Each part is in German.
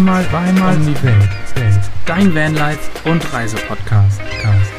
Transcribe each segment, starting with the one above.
Zweimal, zweimal um die Welt. Welt. Dein Vanlife und Reisepodcast. Cast.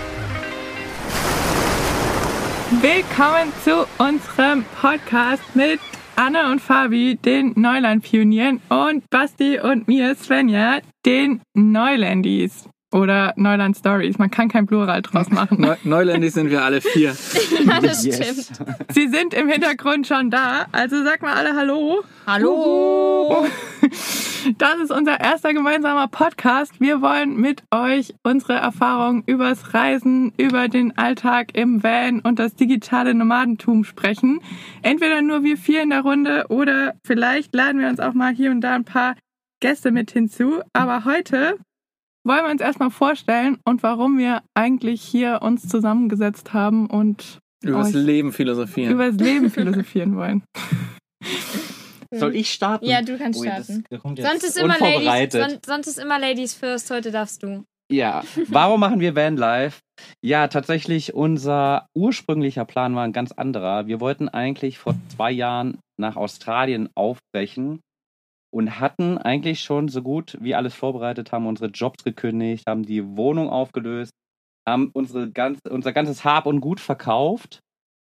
Willkommen zu unserem Podcast mit Anne und Fabi, den Neuland-Pionieren, und Basti und mir, Svenja, den Neulandis. Oder Neuland Stories. Man kann kein Plural draus machen. Neu Neulandis sind wir alle vier. ja, das yes. stimmt. Sie sind im Hintergrund schon da. Also sag mal alle Hallo. Hallo. Das ist unser erster gemeinsamer Podcast. Wir wollen mit euch unsere Erfahrungen übers Reisen, über den Alltag im Van und das digitale Nomadentum sprechen. Entweder nur wir vier in der Runde oder vielleicht laden wir uns auch mal hier und da ein paar Gäste mit hinzu. Aber heute wollen wir uns erstmal vorstellen und warum wir eigentlich hier uns zusammengesetzt haben und übers Leben philosophieren. Übers Leben philosophieren wollen. Soll ich starten? Ja, du kannst starten. Oh, sonst, ist immer Ladies, sonst, sonst ist immer Ladies first, heute darfst du. Ja, warum machen wir Vanlife? Ja, tatsächlich, unser ursprünglicher Plan war ein ganz anderer. Wir wollten eigentlich vor zwei Jahren nach Australien aufbrechen und hatten eigentlich schon so gut wie alles vorbereitet, haben unsere Jobs gekündigt, haben die Wohnung aufgelöst, haben unsere ganz, unser ganzes Hab und Gut verkauft,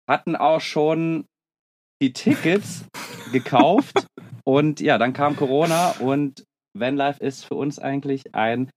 hatten auch schon die Tickets gekauft und ja, dann kam Corona und Vanlife ist für uns eigentlich ein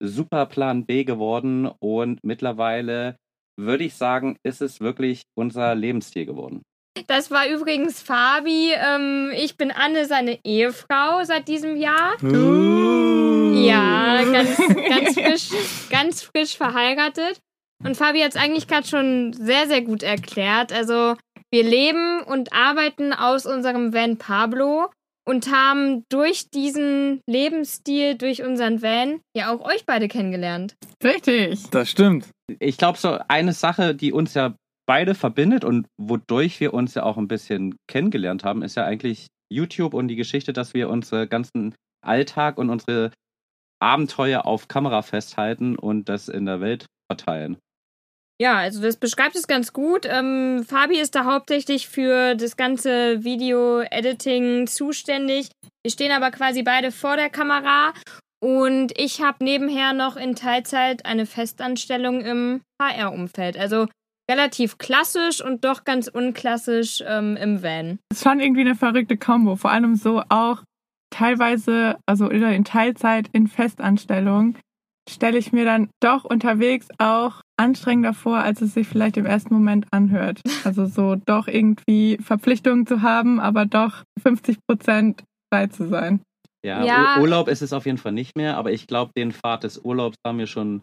super Plan B geworden und mittlerweile würde ich sagen, ist es wirklich unser Lebensstil geworden. Das war übrigens Fabi. Ähm, ich bin Anne, seine Ehefrau seit diesem Jahr. Uh. Ja, ganz, ganz, frisch, ganz frisch verheiratet. Und Fabi hat es eigentlich gerade schon sehr, sehr gut erklärt. Also, wir leben und arbeiten aus unserem Van Pablo und haben durch diesen Lebensstil, durch unseren Van, ja auch euch beide kennengelernt. Richtig. Das stimmt. Ich glaube, so eine Sache, die uns ja beide verbindet und wodurch wir uns ja auch ein bisschen kennengelernt haben, ist ja eigentlich YouTube und die Geschichte, dass wir unseren ganzen Alltag und unsere Abenteuer auf Kamera festhalten und das in der Welt verteilen. Ja, also das beschreibt es ganz gut. Ähm, Fabi ist da hauptsächlich für das ganze Video-Editing zuständig. Wir stehen aber quasi beide vor der Kamera und ich habe nebenher noch in Teilzeit eine Festanstellung im HR-Umfeld. Also relativ klassisch und doch ganz unklassisch ähm, im Van. Das ist schon irgendwie eine verrückte Kombo. Vor allem so auch teilweise, also in Teilzeit in Festanstellung, stelle ich mir dann doch unterwegs auch anstrengender vor, als es sich vielleicht im ersten Moment anhört. Also so doch irgendwie Verpflichtungen zu haben, aber doch 50 Prozent frei zu sein. Ja, ja, Urlaub ist es auf jeden Fall nicht mehr, aber ich glaube, den Pfad des Urlaubs haben wir schon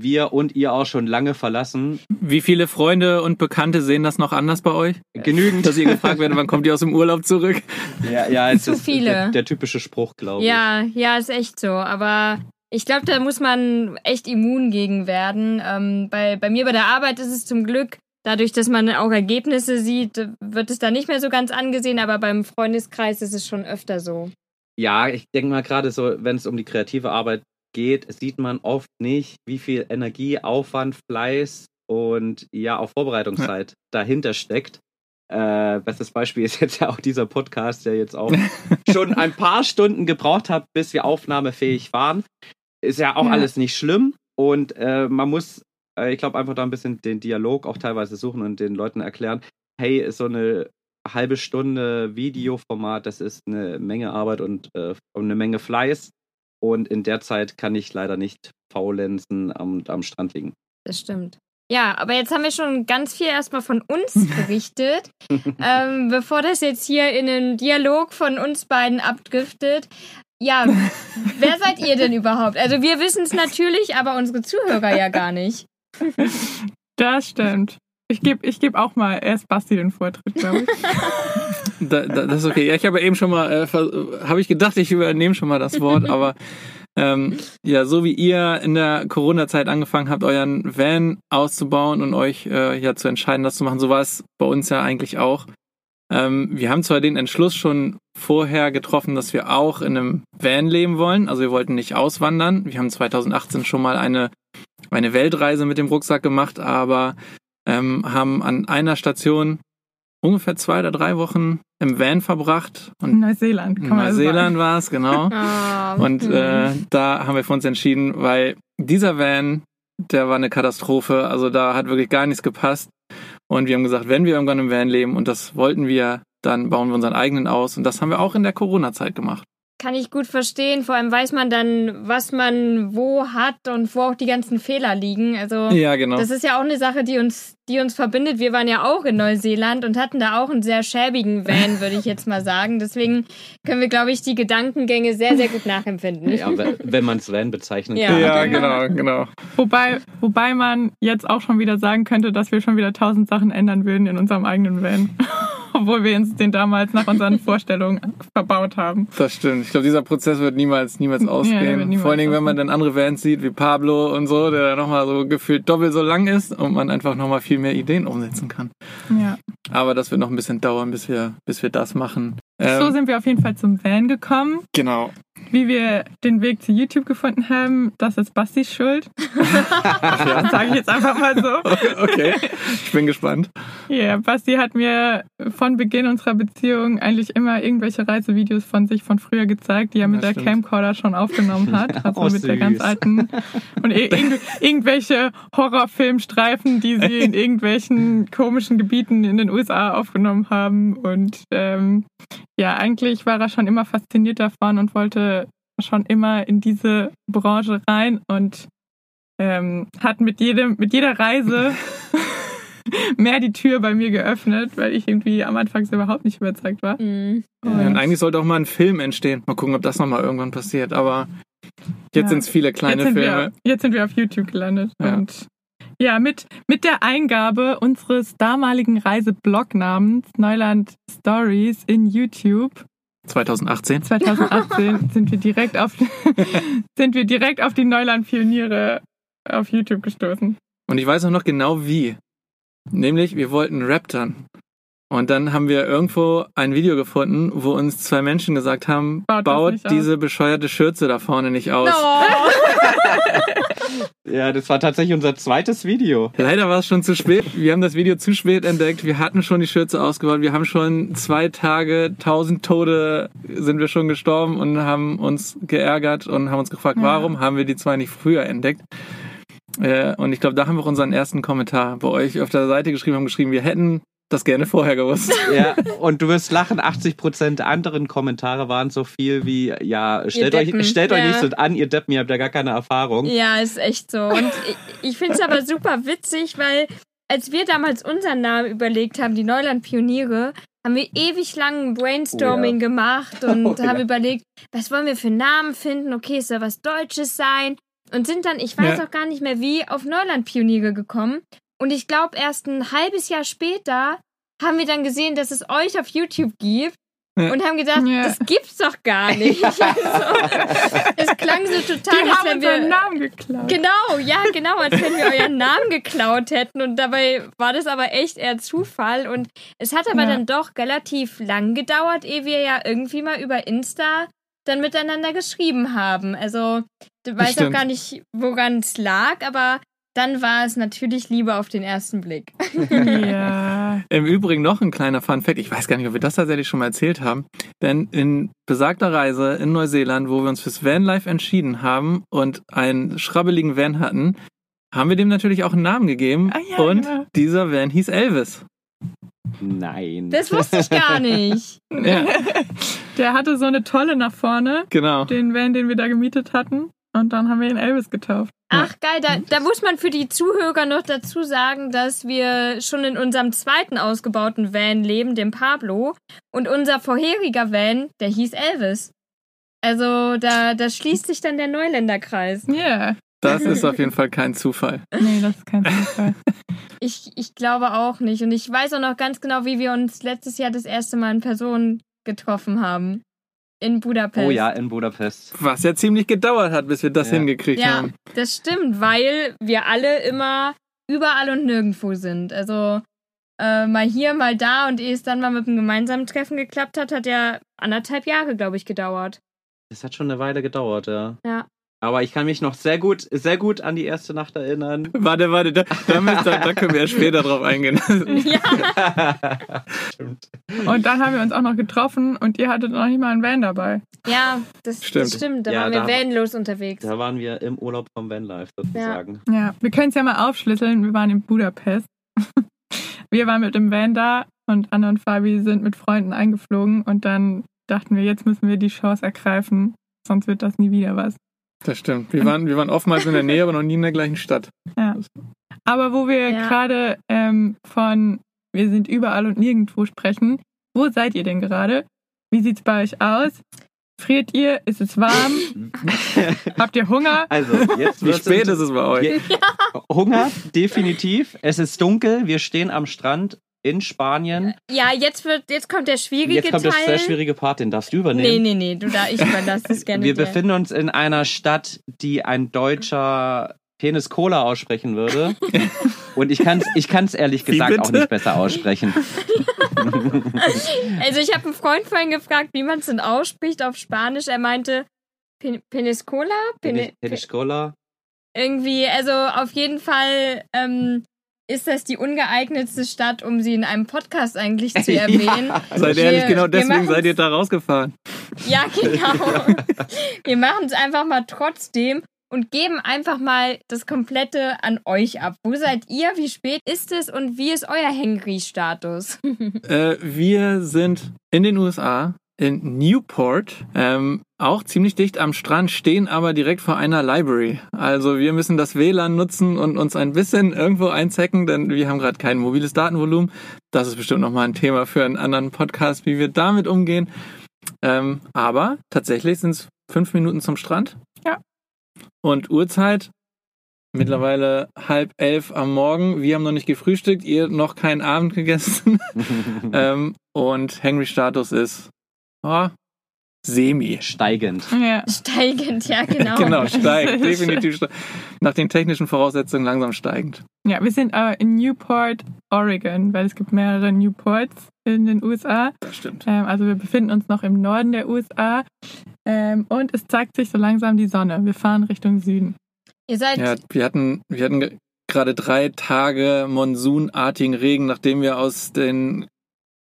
wir und ihr auch schon lange verlassen. Wie viele Freunde und Bekannte sehen das noch anders bei euch? Genügend. Dass ihr gefragt werdet, wann kommt ihr aus dem Urlaub zurück? Ja, ja, es Zu ist viele. Der, der typische Spruch, glaube ich. Ja, ja, ist echt so. Aber ich glaube, da muss man echt immun gegen werden. Ähm, bei, bei mir bei der Arbeit ist es zum Glück, dadurch, dass man auch Ergebnisse sieht, wird es da nicht mehr so ganz angesehen, aber beim Freundeskreis ist es schon öfter so. Ja, ich denke mal gerade so, wenn es um die kreative Arbeit geht, sieht man oft nicht, wie viel Energie, Aufwand, Fleiß und ja auch Vorbereitungszeit ja. dahinter steckt. Äh, bestes Beispiel ist jetzt ja auch dieser Podcast, der jetzt auch schon ein paar Stunden gebraucht hat, bis wir aufnahmefähig waren. Ist ja auch ja. alles nicht schlimm und äh, man muss, äh, ich glaube, einfach da ein bisschen den Dialog auch teilweise suchen und den Leuten erklären, hey, so eine halbe Stunde Videoformat, das ist eine Menge Arbeit und, äh, und eine Menge Fleiß. Und in der Zeit kann ich leider nicht faulenzen am, am Strand liegen. Das stimmt. Ja, aber jetzt haben wir schon ganz viel erstmal von uns berichtet. ähm, bevor das jetzt hier in einen Dialog von uns beiden abdriftet, ja, wer seid ihr denn überhaupt? Also wir wissen es natürlich, aber unsere Zuhörer ja gar nicht. Das stimmt. Ich gebe ich geb auch mal erst Basti den Vortritt, glaube ich. Da, da, das ist okay. Ja, ich habe eben schon mal, äh, habe ich gedacht, ich übernehme schon mal das Wort, aber ähm, ja, so wie ihr in der Corona-Zeit angefangen habt, euren Van auszubauen und euch äh, ja zu entscheiden, das zu machen, so war es bei uns ja eigentlich auch. Ähm, wir haben zwar den Entschluss schon vorher getroffen, dass wir auch in einem Van leben wollen, also wir wollten nicht auswandern. Wir haben 2018 schon mal eine, eine Weltreise mit dem Rucksack gemacht, aber ähm, haben an einer Station ungefähr zwei oder drei Wochen im Van verbracht. In Und Neuseeland, kann in also Neuseeland war es, genau. Ah, Und äh, da haben wir für uns entschieden, weil dieser Van, der war eine Katastrophe. Also da hat wirklich gar nichts gepasst. Und wir haben gesagt, wenn wir irgendwann im Van leben, und das wollten wir, dann bauen wir unseren eigenen aus. Und das haben wir auch in der Corona-Zeit gemacht. Kann ich gut verstehen. Vor allem weiß man dann, was man wo hat und wo auch die ganzen Fehler liegen. Also Ja, genau. das ist ja auch eine Sache, die uns, die uns verbindet. Wir waren ja auch in Neuseeland und hatten da auch einen sehr schäbigen Van, würde ich jetzt mal sagen. Deswegen können wir, glaube ich, die Gedankengänge sehr, sehr gut nachempfinden. Ja, wenn- man es Van bezeichnen Ja. ja, genau, genau. Wobei, wobei man jetzt auch schon wieder sagen könnte, dass wir schon wieder tausend Sachen ändern würden in unserem eigenen Van. Obwohl wir uns den damals nach unseren Vorstellungen verbaut haben. Das stimmt. Ich glaube, dieser Prozess wird niemals, niemals ausgehen. wird niemals Vor allen Dingen, wenn man dann andere Bands sieht, wie Pablo und so, der nochmal so gefühlt doppelt so lang ist und man einfach nochmal viel mehr Ideen umsetzen kann. Ja. Aber das wird noch ein bisschen dauern, bis wir, bis wir das machen. so Ähm, sind wir auf jeden Fall zum Van gekommen. genau. Wie wir den Weg zu YouTube gefunden haben, das ist Bastis Schuld. Das sage ich jetzt einfach mal so. Okay, ich bin gespannt. Ja, Basti hat mir von Beginn unserer Beziehung eigentlich immer irgendwelche Reisevideos von sich von früher gezeigt, die er mit Das der stimmt. Camcorder schon aufgenommen hat. Also Oh, mit der ganz süß. alten. Und ir irgendw irgendwelche Horrorfilmstreifen, die sie in irgendwelchen komischen Gebieten in den USA aufgenommen haben. Und ähm, ja, eigentlich war er schon immer fasziniert davon und wollte schon immer in diese Branche rein und ähm, hat mit jedem, mit jeder Reise mehr die Tür bei mir geöffnet, weil ich irgendwie am Anfang überhaupt nicht überzeugt war. Mhm. Und eigentlich sollte auch mal ein Film entstehen. Mal gucken, ob das nochmal irgendwann passiert. Aber jetzt Ja. sind es viele kleine jetzt Filme. Wir, jetzt sind wir auf YouTube gelandet. Ja. Und ja, mit, mit der Eingabe unseres damaligen Reiseblog-Namens Neuland Stories in YouTube 2018. 2018 sind wir direkt auf sind wir direkt auf die Neuland Pioniere auf YouTube gestoßen. Und ich weiß auch noch genau wie. Nämlich, wir wollten Raptern. Und dann haben wir irgendwo ein Video gefunden, wo uns zwei Menschen gesagt haben, Baut baut, diese bescheuerte Schürze da vorne nicht aus. Ja, das war tatsächlich unser zweites Video. Leider war es schon zu spät. Wir haben das Video zu spät entdeckt. Wir hatten schon die Schürze ausgebaut. Wir haben schon zwei Tage, tausend Tode sind wir schon gestorben und haben uns geärgert und haben uns gefragt, Ja. warum haben wir die zwei nicht früher entdeckt? Äh, Und ich glaube, da haben wir auch unseren ersten Kommentar bei euch auf der Seite geschrieben, haben geschrieben, wir hätten das gerne vorher gewusst. Ja, und du wirst lachen, 80% der anderen Kommentare waren so viel wie, ja, stellt, euch, stellt euch Ja. nicht so an, ihr Deppen, ihr habt ja gar keine Erfahrung. Ja, ist echt so. Und ich, ich finde es aber super witzig, weil als wir damals unseren Namen überlegt haben, die Neuland-Pioniere, haben wir ewig lang Brainstorming Oh gemacht und Oh haben ja. überlegt, was wollen wir für Namen finden? Okay, es soll was Deutsches sein. Und sind dann, ich weiß Ja. auch gar nicht mehr wie, auf Neuland-Pioniere gekommen. Und ich glaube, erst ein halbes Jahr später haben wir dann gesehen, dass es euch auf YouTube gibt. Und haben gedacht, Ja. das gibt's doch gar nicht. Also, es klang so total, Die als wenn wir Namen geklaut. Genau, ja, genau, als wenn wir euren Namen geklaut hätten. Und dabei war das aber echt eher Zufall. Und es hat aber Ja. dann doch relativ lang gedauert, ehe wir ja irgendwie mal über Insta dann miteinander geschrieben haben. Also, ich weiß auch gar nicht, woran es lag, aber dann war es natürlich Liebe auf den ersten Blick. Ja. Im Übrigen noch ein kleiner Fun Fact. Ich weiß gar nicht, ob wir das tatsächlich schon mal erzählt haben. Denn in besagter Reise in Neuseeland, wo wir uns fürs Vanlife entschieden haben und einen schrabbeligen Van hatten, haben wir dem natürlich auch einen Namen gegeben. Ah ja, und genau. dieser Van hieß Elvis. Nein. Das wusste ich gar nicht. Ja, Der hatte so eine Tolle nach vorne, genau. den Van, den wir da gemietet hatten. Und dann haben wir ihn Elvis getauft. Ach geil, da, da muss man für die Zuhörer noch dazu sagen, dass wir schon in unserem zweiten ausgebauten Van leben, dem Pablo. Und unser vorheriger Van, der hieß Elvis. Also da, da schließt sich dann der Neuländerkreis. Ja. Das ist auf jeden Fall kein Zufall. Nee, das ist kein Zufall. Ich, ich glaube auch nicht. Und ich weiß auch noch ganz genau, wie wir uns letztes Jahr das erste Mal in Person getroffen haben. In Budapest. Oh ja, in Budapest. Was ja ziemlich gedauert hat, bis wir das Ja. hingekriegt Ja, haben. das stimmt, weil wir alle immer überall und nirgendwo sind. Also äh, mal hier, mal da und ehe es dann mal mit einem gemeinsamen Treffen geklappt hat, hat ja anderthalb Jahre, glaube ich, gedauert. Das hat schon eine Weile gedauert, ja. Ja. Aber ich kann mich noch sehr gut, sehr gut an die erste Nacht erinnern. Warte, warte, da, da, müssen, da, da können wir ja später drauf eingehen. Ja, Stimmt. Und dann haben wir uns auch noch getroffen und ihr hattet noch nicht mal einen Van dabei. ja das Stimmt. das stimmt. Da Ja, waren wir da- vanlos unterwegs. Da waren wir im Urlaub vom Vanlife sozusagen. Ja, wir können es ja mal aufschlüsseln. Wir waren in Budapest. Wir waren mit dem Van da und Anna und Fabi sind mit Freunden eingeflogen und dann dachten wir, jetzt müssen wir die Chance ergreifen, sonst wird das nie wieder was. Das stimmt. Wir waren, wir waren oftmals in der Nähe, aber noch nie in der gleichen Stadt. Aber wo wir Ja. gerade ähm, von wir sind überall und nirgendwo sprechen, wo seid ihr denn gerade? Wie sieht's bei euch aus? Friert ihr? Ist es warm? Habt ihr Hunger? Also, jetzt Wie wird's spät ist es bei euch? Wir- Hunger, definitiv. Es ist dunkel. Wir stehen am Strand in Spanien. Ja, jetzt wird, jetzt kommt der schwierige Jetzt kommt Teil. das sehr schwierige Part, den darfst du Nee, übernehmen. nee, nee, du da, ich überlasse das gerne. Wir dir. befinden uns in einer Stadt, die ein deutscher Penis Cola aussprechen würde. Und ich kann es ich kann's ehrlich gesagt auch nicht besser aussprechen. Also ich habe einen Freund vorhin gefragt, wie man es denn ausspricht auf Spanisch. Er meinte Pen Peniscola? Peni Penis Cola. irgendwie, also auf jeden Fall ähm, ist das die ungeeignetste Stadt, um sie in einem Podcast eigentlich zu Ja. erwähnen. Seid Wir- ehrlich, genau deswegen seid ihr da rausgefahren. Ja, genau. Wir machen es einfach mal trotzdem und geben einfach mal das Komplette an euch ab. Wo seid ihr? Wie spät ist es? Und wie ist euer Hangry-Status? Äh, wir sind in den USA, in Newport, ähm, auch ziemlich dicht am Strand, stehen aber direkt vor einer Library. Also wir müssen das WLAN nutzen und uns ein bisschen irgendwo einzecken, denn wir haben gerade kein mobiles Datenvolumen. Das ist bestimmt nochmal ein Thema für einen anderen Podcast, wie wir damit umgehen. Ähm, aber tatsächlich sind es fünf Minuten zum Strand. Ja. Und Uhrzeit mittlerweile halb elf am Morgen. Wir haben noch nicht gefrühstückt, ihr noch keinen Abend gegessen. ähm, und Henry-Status ist oh, semi. Steigend. Ja. Steigend, ja, genau. Genau, steigend. Definitiv steigend. Nach den technischen Voraussetzungen langsam steigend. ja, wir sind aber in Newport, Oregon, weil es gibt mehrere Newports in den USA. Das stimmt. Ähm, also wir befinden uns noch im Norden der USA ähm, und es zeigt sich so langsam die Sonne. Wir fahren Richtung Süden. Ihr seid, Ja, wir hatten, wir hatten ge- gerade drei Tage monsunartigen Regen, nachdem wir aus den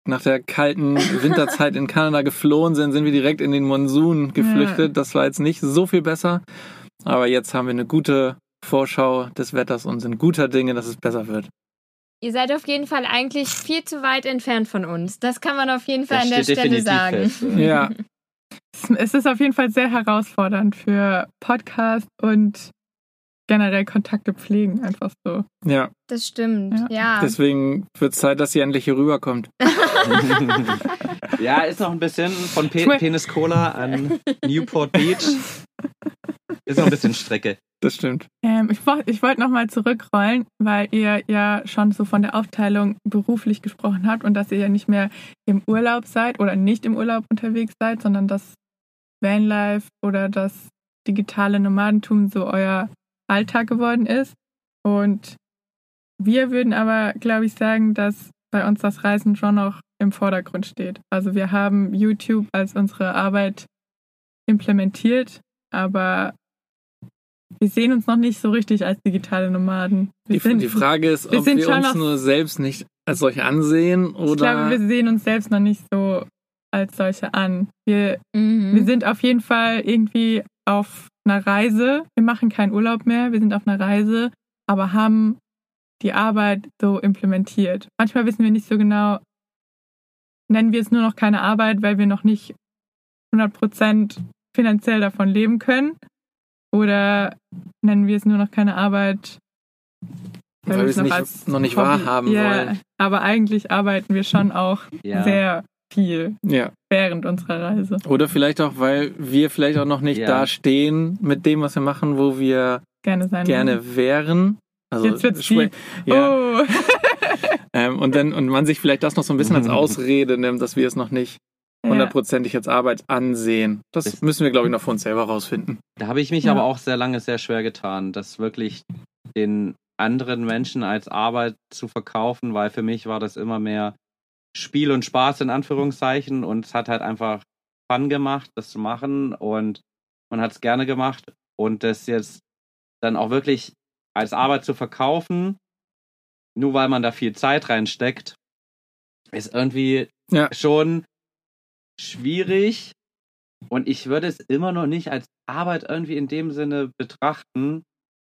nach der kalten Winterzeit in Kanada geflohen sind, sind wir direkt in den Monsun geflüchtet. Ja. Das war jetzt nicht so viel besser, aber jetzt haben wir eine gute Vorschau des Wetters und sind guter Dinge, dass es besser wird. ihr seid auf jeden Fall eigentlich viel zu weit entfernt von uns. Das kann man auf jeden Fall Das an der Stelle sagen. fest. Ja, Es- Es ist auf jeden Fall sehr herausfordernd für Podcast und generell Kontakte pflegen, einfach so. ja. Das stimmt, Ja. ja. Deswegen wird es Zeit, dass sie endlich hier rüberkommt. ja, ist noch ein bisschen von Pe Penis Cola an Newport Beach. Ist noch ein bisschen Strecke. Das stimmt. Ähm, ich woll- ich wollte nochmal zurückrollen, weil ihr ja schon so von der Aufteilung beruflich gesprochen habt und dass ihr ja nicht mehr im Urlaub seid oder nicht im Urlaub unterwegs seid, sondern dass Vanlife oder das digitale Nomadentum so euer Alltag geworden ist. Und wir würden aber, glaube ich, sagen, dass bei uns das Reisen schon noch im Vordergrund steht. Also wir haben YouTube als unsere Arbeit implementiert, aber wir sehen uns noch nicht so richtig als digitale Nomaden. Wir Die, die Frage ist, wir ob sind wir uns noch- nur selbst nicht als solche ansehen ich oder. glaube, wir sehen uns selbst noch nicht so als solche an. Wir, Mhm. wir sind auf jeden Fall irgendwie auf einer Reise. Wir machen keinen Urlaub mehr, wir sind auf einer Reise, aber haben die Arbeit so implementiert. Manchmal wissen wir nicht so genau, nennen wir es nur noch keine Arbeit, weil wir noch nicht 100% finanziell davon leben können. Oder nennen wir es nur noch keine Arbeit, Weil wir es nicht- noch nicht wahrhaben ja, wollen. Aber eigentlich arbeiten wir schon auch Ja. sehr viel ja. während unserer Reise. Oder vielleicht auch, weil wir vielleicht auch noch nicht Ja. da stehen mit dem, was wir machen, wo wir Gerne sein. wollen. gerne wären. Also, Jetzt wird's deep. ja, Oh. ähm, und dann und man sich vielleicht das noch so ein bisschen als Ausrede nimmt, dass wir es noch nicht hundertprozentig als Arbeit ansehen. Das Das- müssen wir, glaube ich, noch für uns selber rausfinden. Da habe ich mich Ja. aber auch sehr lange sehr schwer getan, das wirklich den anderen Menschen als Arbeit zu verkaufen, weil für mich war das immer mehr Spiel und Spaß in Anführungszeichen und es hat halt einfach Fun gemacht, das zu machen und man hat es gerne gemacht und das jetzt dann auch wirklich als Arbeit zu verkaufen, nur weil man da viel Zeit reinsteckt, ist irgendwie Ja. schon schwierig. Und ich würde es immer noch nicht als Arbeit irgendwie in dem Sinne betrachten,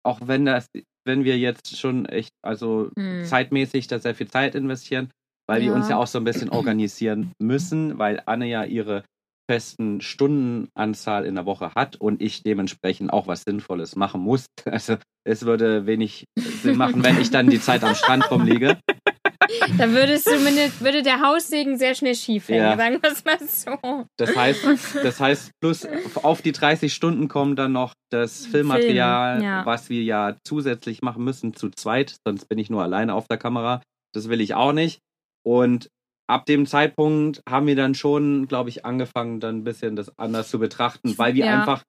auch wenn das, wenn wir jetzt schon echt, also Hm. zeitmäßig da sehr viel Zeit investieren, weil wir Ja. uns ja auch so ein bisschen organisieren müssen, weil Anne ja ihre festen Stundenanzahl in der Woche hat und ich dementsprechend auch was Sinnvolles machen muss. Also es würde wenig Sinn machen, wenn ich dann die Zeit am Strand rumliege. Da würde es zumindest, würde der Haussegen sehr schnell schief hängen, Ja. sagen wir es mal so. Das heißt, das heißt, plus auf die 30 Stunden kommt dann noch das Filmmaterial, Film, ja. was wir ja zusätzlich machen müssen, zu zweit, sonst bin ich nur alleine auf der Kamera. Das will ich auch nicht. Und ab dem Zeitpunkt haben wir dann schon, glaube ich, angefangen, dann ein bisschen das anders zu betrachten, weil wir Ja. einfach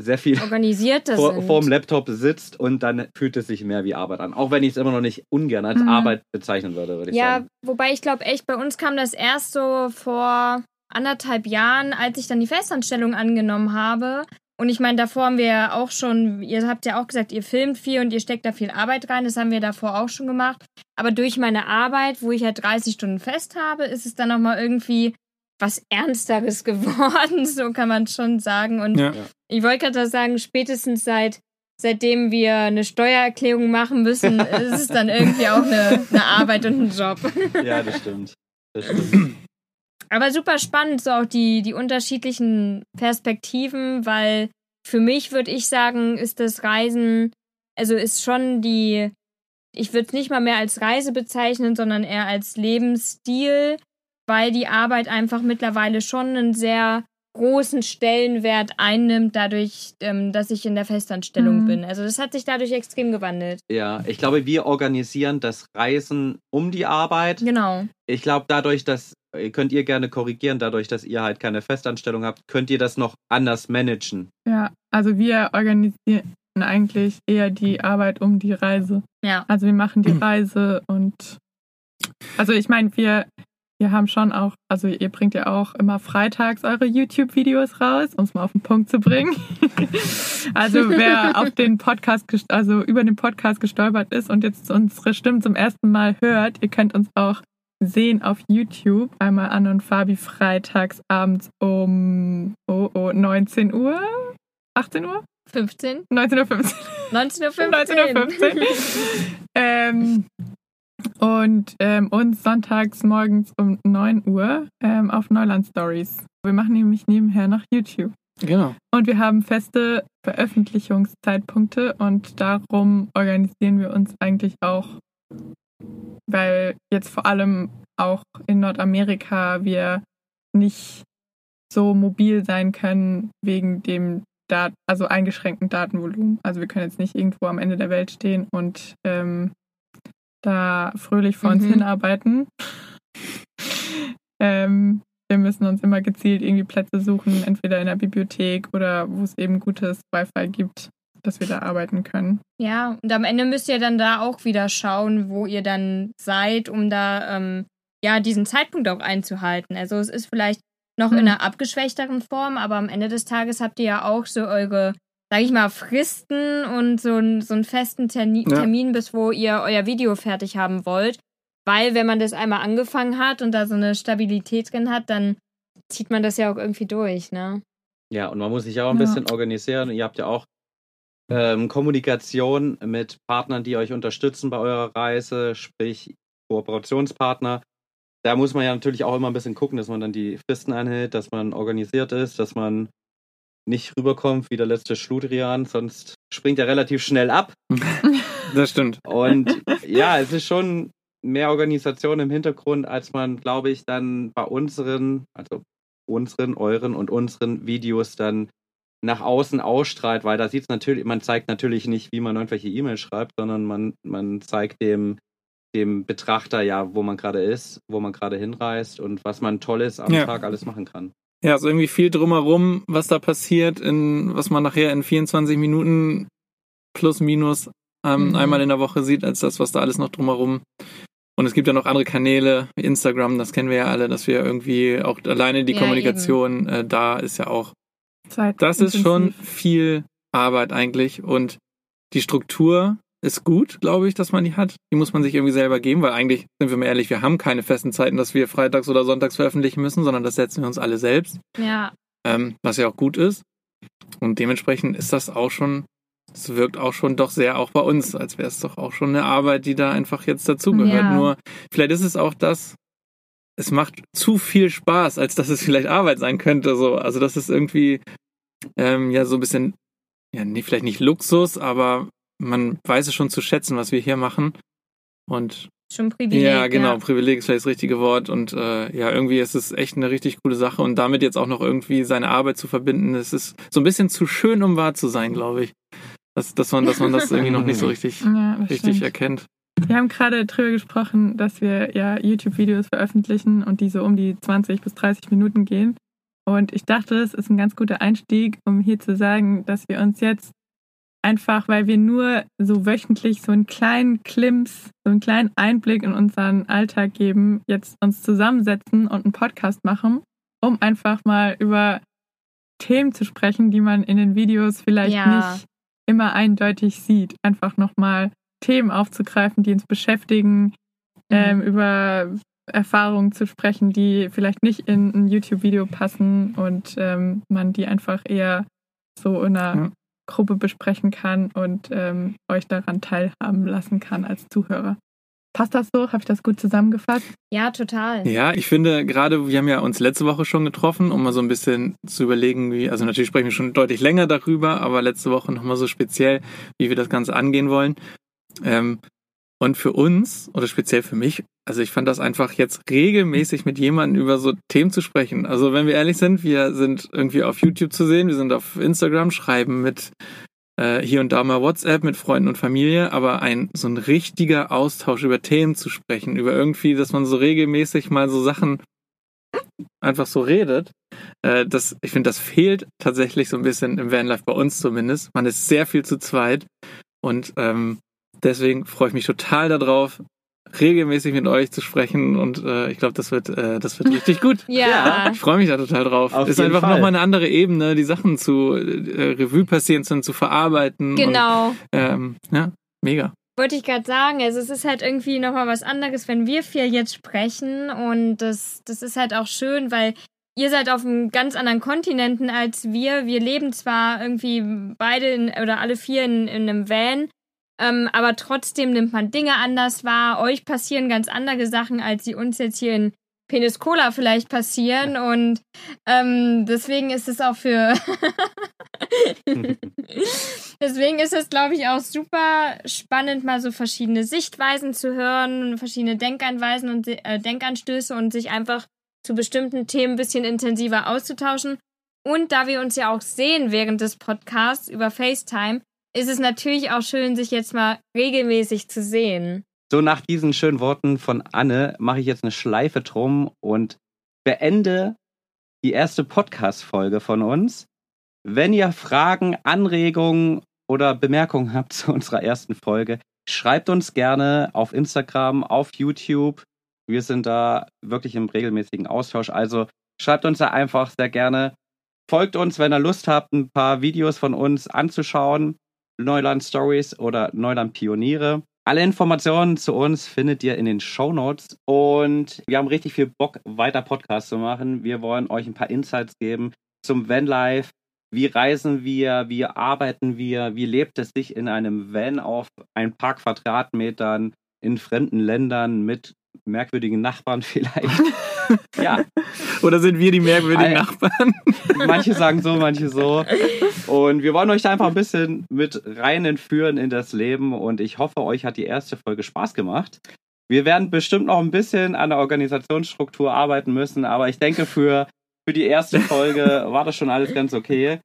sehr viel Organisierter vor, sind. vor dem Laptop sitzt und dann fühlt es sich mehr wie Arbeit an. Auch wenn ich es immer noch nicht ungern als Mhm. Arbeit bezeichnen würde, würde ich ja, sagen. wobei ich glaube echt, bei uns kam das erst so vor anderthalb Jahren, als ich dann die Festanstellung angenommen habe. Und ich meine, davor haben wir ja auch schon, ihr habt ja auch gesagt, ihr filmt viel und ihr steckt da viel Arbeit rein. Das haben wir davor auch schon gemacht. Aber durch meine Arbeit, wo ich halt 30 Stunden fest habe, ist es dann nochmal irgendwie was Ernsteres geworden, so kann man schon sagen. Und Ja. Ja. ich wollte gerade sagen, spätestens seit seitdem wir eine Steuererklärung machen müssen, ist es dann irgendwie auch eine, eine Arbeit und ein Job. Ja, das stimmt. Das stimmt. Aber super spannend, so auch die, die unterschiedlichen Perspektiven, weil für mich würde ich sagen, ist das Reisen, also ist schon die, ich würde es nicht mal mehr als Reise bezeichnen, sondern eher als Lebensstil, weil die Arbeit einfach mittlerweile schon einen sehr großen Stellenwert einnimmt, dadurch, ähm, dass ich in der Festanstellung Mhm. bin. Also das hat sich dadurch extrem gewandelt. Ja, ich glaube, wir organisieren das Reisen um die Arbeit. Genau. Ich glaube, dadurch, dass, äh, könnt ihr gerne korrigieren, dadurch, dass ihr halt keine Festanstellung habt, könnt ihr das noch anders managen. Ja, also wir organisieren eigentlich eher die Arbeit um die Reise. Ja. Also wir machen die Reise und also ich meine, wir, wir haben schon auch, also ihr bringt ja auch immer freitags eure YouTube-Videos raus, um es mal auf den Punkt zu bringen. also wer auf den Podcast, also über den Podcast gestolpert ist und jetzt unsere Stimmen zum ersten Mal hört, ihr könnt uns auch sehen auf YouTube. Einmal Anne und Fabi freitags abends um oh, oh, 19 Uhr, 18 Uhr? 15? 19.15 Uhr. 19.15 19.15 Uhr. ähm, und ähm, uns sonntags morgens um 9 Uhr ähm, auf Neuland Stories. Wir machen nämlich nebenher noch YouTube. Genau. Und wir haben feste Veröffentlichungszeitpunkte und darum organisieren wir uns eigentlich auch, weil jetzt vor allem auch in Nordamerika wir nicht so mobil sein können wegen dem Dat also eingeschränkten Datenvolumen. Also wir können jetzt nicht irgendwo am Ende der Welt stehen und ähm, da fröhlich vor uns Mhm. hinarbeiten. ähm, wir müssen uns immer gezielt irgendwie Plätze suchen, entweder in der Bibliothek oder wo es eben gutes Wi-Fi gibt, dass wir da arbeiten können. Ja, und am Ende müsst ihr dann da auch wieder schauen, wo ihr dann seid, um da ähm, ja diesen Zeitpunkt auch einzuhalten. Also es ist vielleicht noch Hm. in einer abgeschwächteren Form, aber am Ende des Tages habt ihr ja auch so eure, sag ich mal, Fristen und so, einen- so einen festen Terni Ja. Termin, bis wo ihr euer Video fertig haben wollt. Weil wenn man das einmal angefangen hat und da so eine Stabilität drin hat, dann zieht man das ja auch irgendwie durch, ne? Ja, und man muss sich auch ein Ja. bisschen organisieren. Ihr habt ja auch ähm, Kommunikation mit Partnern, die euch unterstützen bei eurer Reise, sprich Kooperationspartner. Da muss man ja natürlich auch immer ein bisschen gucken, dass man dann die Fristen einhält, dass man organisiert ist, dass man nicht rüberkommt wie der letzte Schludrian, sonst springt er relativ schnell ab. Das stimmt. Und ja, es ist schon mehr Organisation im Hintergrund, als man, glaube ich, dann bei unseren, also unseren, euren und unseren Videos dann nach außen ausstrahlt, weil da sieht es natürlich, man zeigt natürlich nicht, wie man irgendwelche E-Mails schreibt, sondern man, man zeigt dem, dem Betrachter ja, wo man gerade ist, wo man gerade hinreist und was man Tolles am Ja. Tag alles machen kann. Ja, so irgendwie viel drumherum, was da passiert, in was man nachher in 24 Minuten plus minus ähm, Mhm. einmal in der Woche sieht, als das, was da alles noch drumherum. Und es gibt ja noch andere Kanäle, wie Instagram, das kennen wir ja alle, dass wir irgendwie auch alleine die Ja, Kommunikation, äh, da ist ja auch, Zeit das ist schon viel Arbeit eigentlich und die Struktur ist gut, glaube ich, dass man die hat. Die muss man sich irgendwie selber geben, weil eigentlich, sind wir mal ehrlich, wir haben keine festen Zeiten, dass wir freitags oder sonntags veröffentlichen müssen, sondern das setzen wir uns alle selbst, Ja, ähm, was ja auch gut ist. Und dementsprechend ist das auch schon, es wirkt auch schon doch sehr auch bei uns, als wäre es doch auch schon eine Arbeit, die da einfach jetzt dazugehört. Ja. Nur vielleicht ist es auch das, es macht zu viel Spaß, als dass es vielleicht Arbeit sein könnte. So. Also das ist irgendwie ähm, ja so ein bisschen, ja, nee, vielleicht nicht Luxus, aber man weiß es schon zu schätzen, was wir hier machen. Und schon Privileg. ja, genau, Privileg ist vielleicht das richtige Wort. Und äh, ja, irgendwie ist es echt eine richtig coole Sache. Und damit jetzt auch noch irgendwie seine Arbeit zu verbinden, es ist so ein bisschen zu schön, um wahr zu sein, glaube ich. Dass, dass, man, dass man das irgendwie noch nicht so richtig, Ja, das richtig stimmt. erkennt. Wir haben gerade drüber gesprochen, dass wir ja YouTube-Videos veröffentlichen und die so um die 20 bis 30 Minuten gehen. Und ich dachte, es ist ein ganz guter Einstieg, um hier zu sagen, dass wir uns jetzt einfach, weil wir nur so wöchentlich so einen kleinen Klimps, so einen kleinen Einblick in unseren Alltag geben, jetzt uns zusammensetzen und einen Podcast machen, um einfach mal über Themen zu sprechen, die man in den Videos vielleicht Ja. nicht immer eindeutig sieht. Einfach nochmal Themen aufzugreifen, die uns beschäftigen, ähm, über Erfahrungen zu sprechen, die vielleicht nicht in ein YouTube-Video passen und ähm, man die einfach eher so in einer Ja. Gruppe besprechen kann und ähm, euch daran teilhaben lassen kann als Zuhörer. Passt das so? Habe ich das gut zusammengefasst? Ja, total. Ja, ich finde gerade, wir haben ja uns letzte Woche schon getroffen, um mal so ein bisschen zu überlegen, wie, also natürlich sprechen wir schon deutlich länger darüber, aber letzte Woche nochmal so speziell, wie wir das Ganze angehen wollen. Ähm, und für uns, oder speziell für mich, also ich fand das einfach jetzt regelmäßig mit jemandem über so Themen zu sprechen. Also wenn wir ehrlich sind, wir sind irgendwie auf YouTube zu sehen, wir sind auf Instagram, schreiben mit äh, hier und da mal WhatsApp mit Freunden und Familie, aber ein so ein richtiger Austausch über Themen zu sprechen, über irgendwie, dass man so regelmäßig mal so Sachen einfach so redet, äh, das, ich finde, das fehlt tatsächlich so ein bisschen im Vanlife bei uns zumindest. Man ist sehr viel zu zweit und ähm, deswegen freue ich mich total darauf, regelmäßig mit euch zu sprechen und äh, ich glaube, das wird, äh, das wird richtig gut. Ja. Ich freue mich da total drauf. Auf ist einfach nochmal eine andere Ebene, die Sachen zu äh, Revue passieren zu, zu verarbeiten. Genau. Und, ähm, ja, mega. Wollte ich gerade sagen, also es ist halt irgendwie nochmal was anderes, wenn wir vier jetzt sprechen und das, das ist halt auch schön, weil ihr seid auf einem ganz anderen Kontinenten als wir. Wir leben zwar irgendwie beide in, oder alle vier in, in einem Van, ähm, aber trotzdem nimmt man Dinge anders wahr. Euch passieren ganz andere Sachen, als sie uns jetzt hier in Penis Cola vielleicht passieren und ähm, deswegen ist es auch für Deswegen ist es, glaube ich, auch super spannend, mal so verschiedene Sichtweisen zu hören, verschiedene Denkeinweisen und äh, Denkanstöße und sich einfach zu bestimmten Themen ein bisschen intensiver auszutauschen. Und da wir uns ja auch sehen während des Podcasts über FaceTime, ist es natürlich auch schön, sich jetzt mal regelmäßig zu sehen. So, nach diesen schönen Worten von Anne mache ich jetzt eine Schleife drum und beende die erste Podcast-Folge von uns. Wenn ihr Fragen, Anregungen oder Bemerkungen habt zu unserer ersten Folge, schreibt uns gerne auf Instagram, auf YouTube. Wir sind da wirklich im regelmäßigen Austausch. Also schreibt uns da einfach sehr gerne. Folgt uns, wenn ihr Lust habt, ein paar Videos von uns anzuschauen. Neuland Stories oder Neuland Pioniere. Alle Informationen zu uns findet ihr in den Show Notes und wir haben richtig viel Bock, weiter Podcasts zu machen. Wir wollen euch ein paar Insights geben zum Vanlife. Wie reisen wir? Wie arbeiten wir? Wie lebt es sich in einem Van auf ein paar Quadratmetern in fremden Ländern mit merkwürdigen Nachbarn vielleicht? ja, Oder sind wir die merkwürdigen. Nachbarn? manche sagen so, manche so. Und wir wollen euch da einfach ein bisschen mit rein entführen in das Leben und ich hoffe, euch hat die erste Folge Spaß gemacht. Wir werden bestimmt noch ein bisschen an der Organisationsstruktur arbeiten müssen, aber ich denke, für, für die erste Folge war das schon alles ganz okay.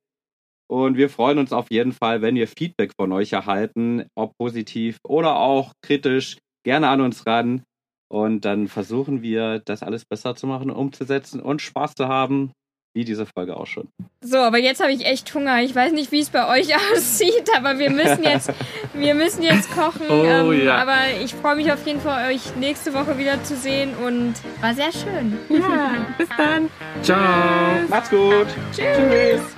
Und wir freuen uns auf jeden Fall, wenn wir Feedback von euch erhalten, ob positiv oder auch kritisch, gerne an uns ran. Und dann versuchen wir, das alles besser zu machen, umzusetzen und Spaß zu haben, wie diese Folge auch schon. So, aber jetzt habe ich echt Hunger. Ich weiß nicht, wie es bei euch aussieht, aber wir müssen jetzt, wir müssen jetzt kochen. Oh, ähm, ja. Aber ich freue mich auf jeden Fall, euch nächste Woche wieder zu sehen und war sehr schön. Ja, bis dann. Ciao. Macht's gut! Tschüss.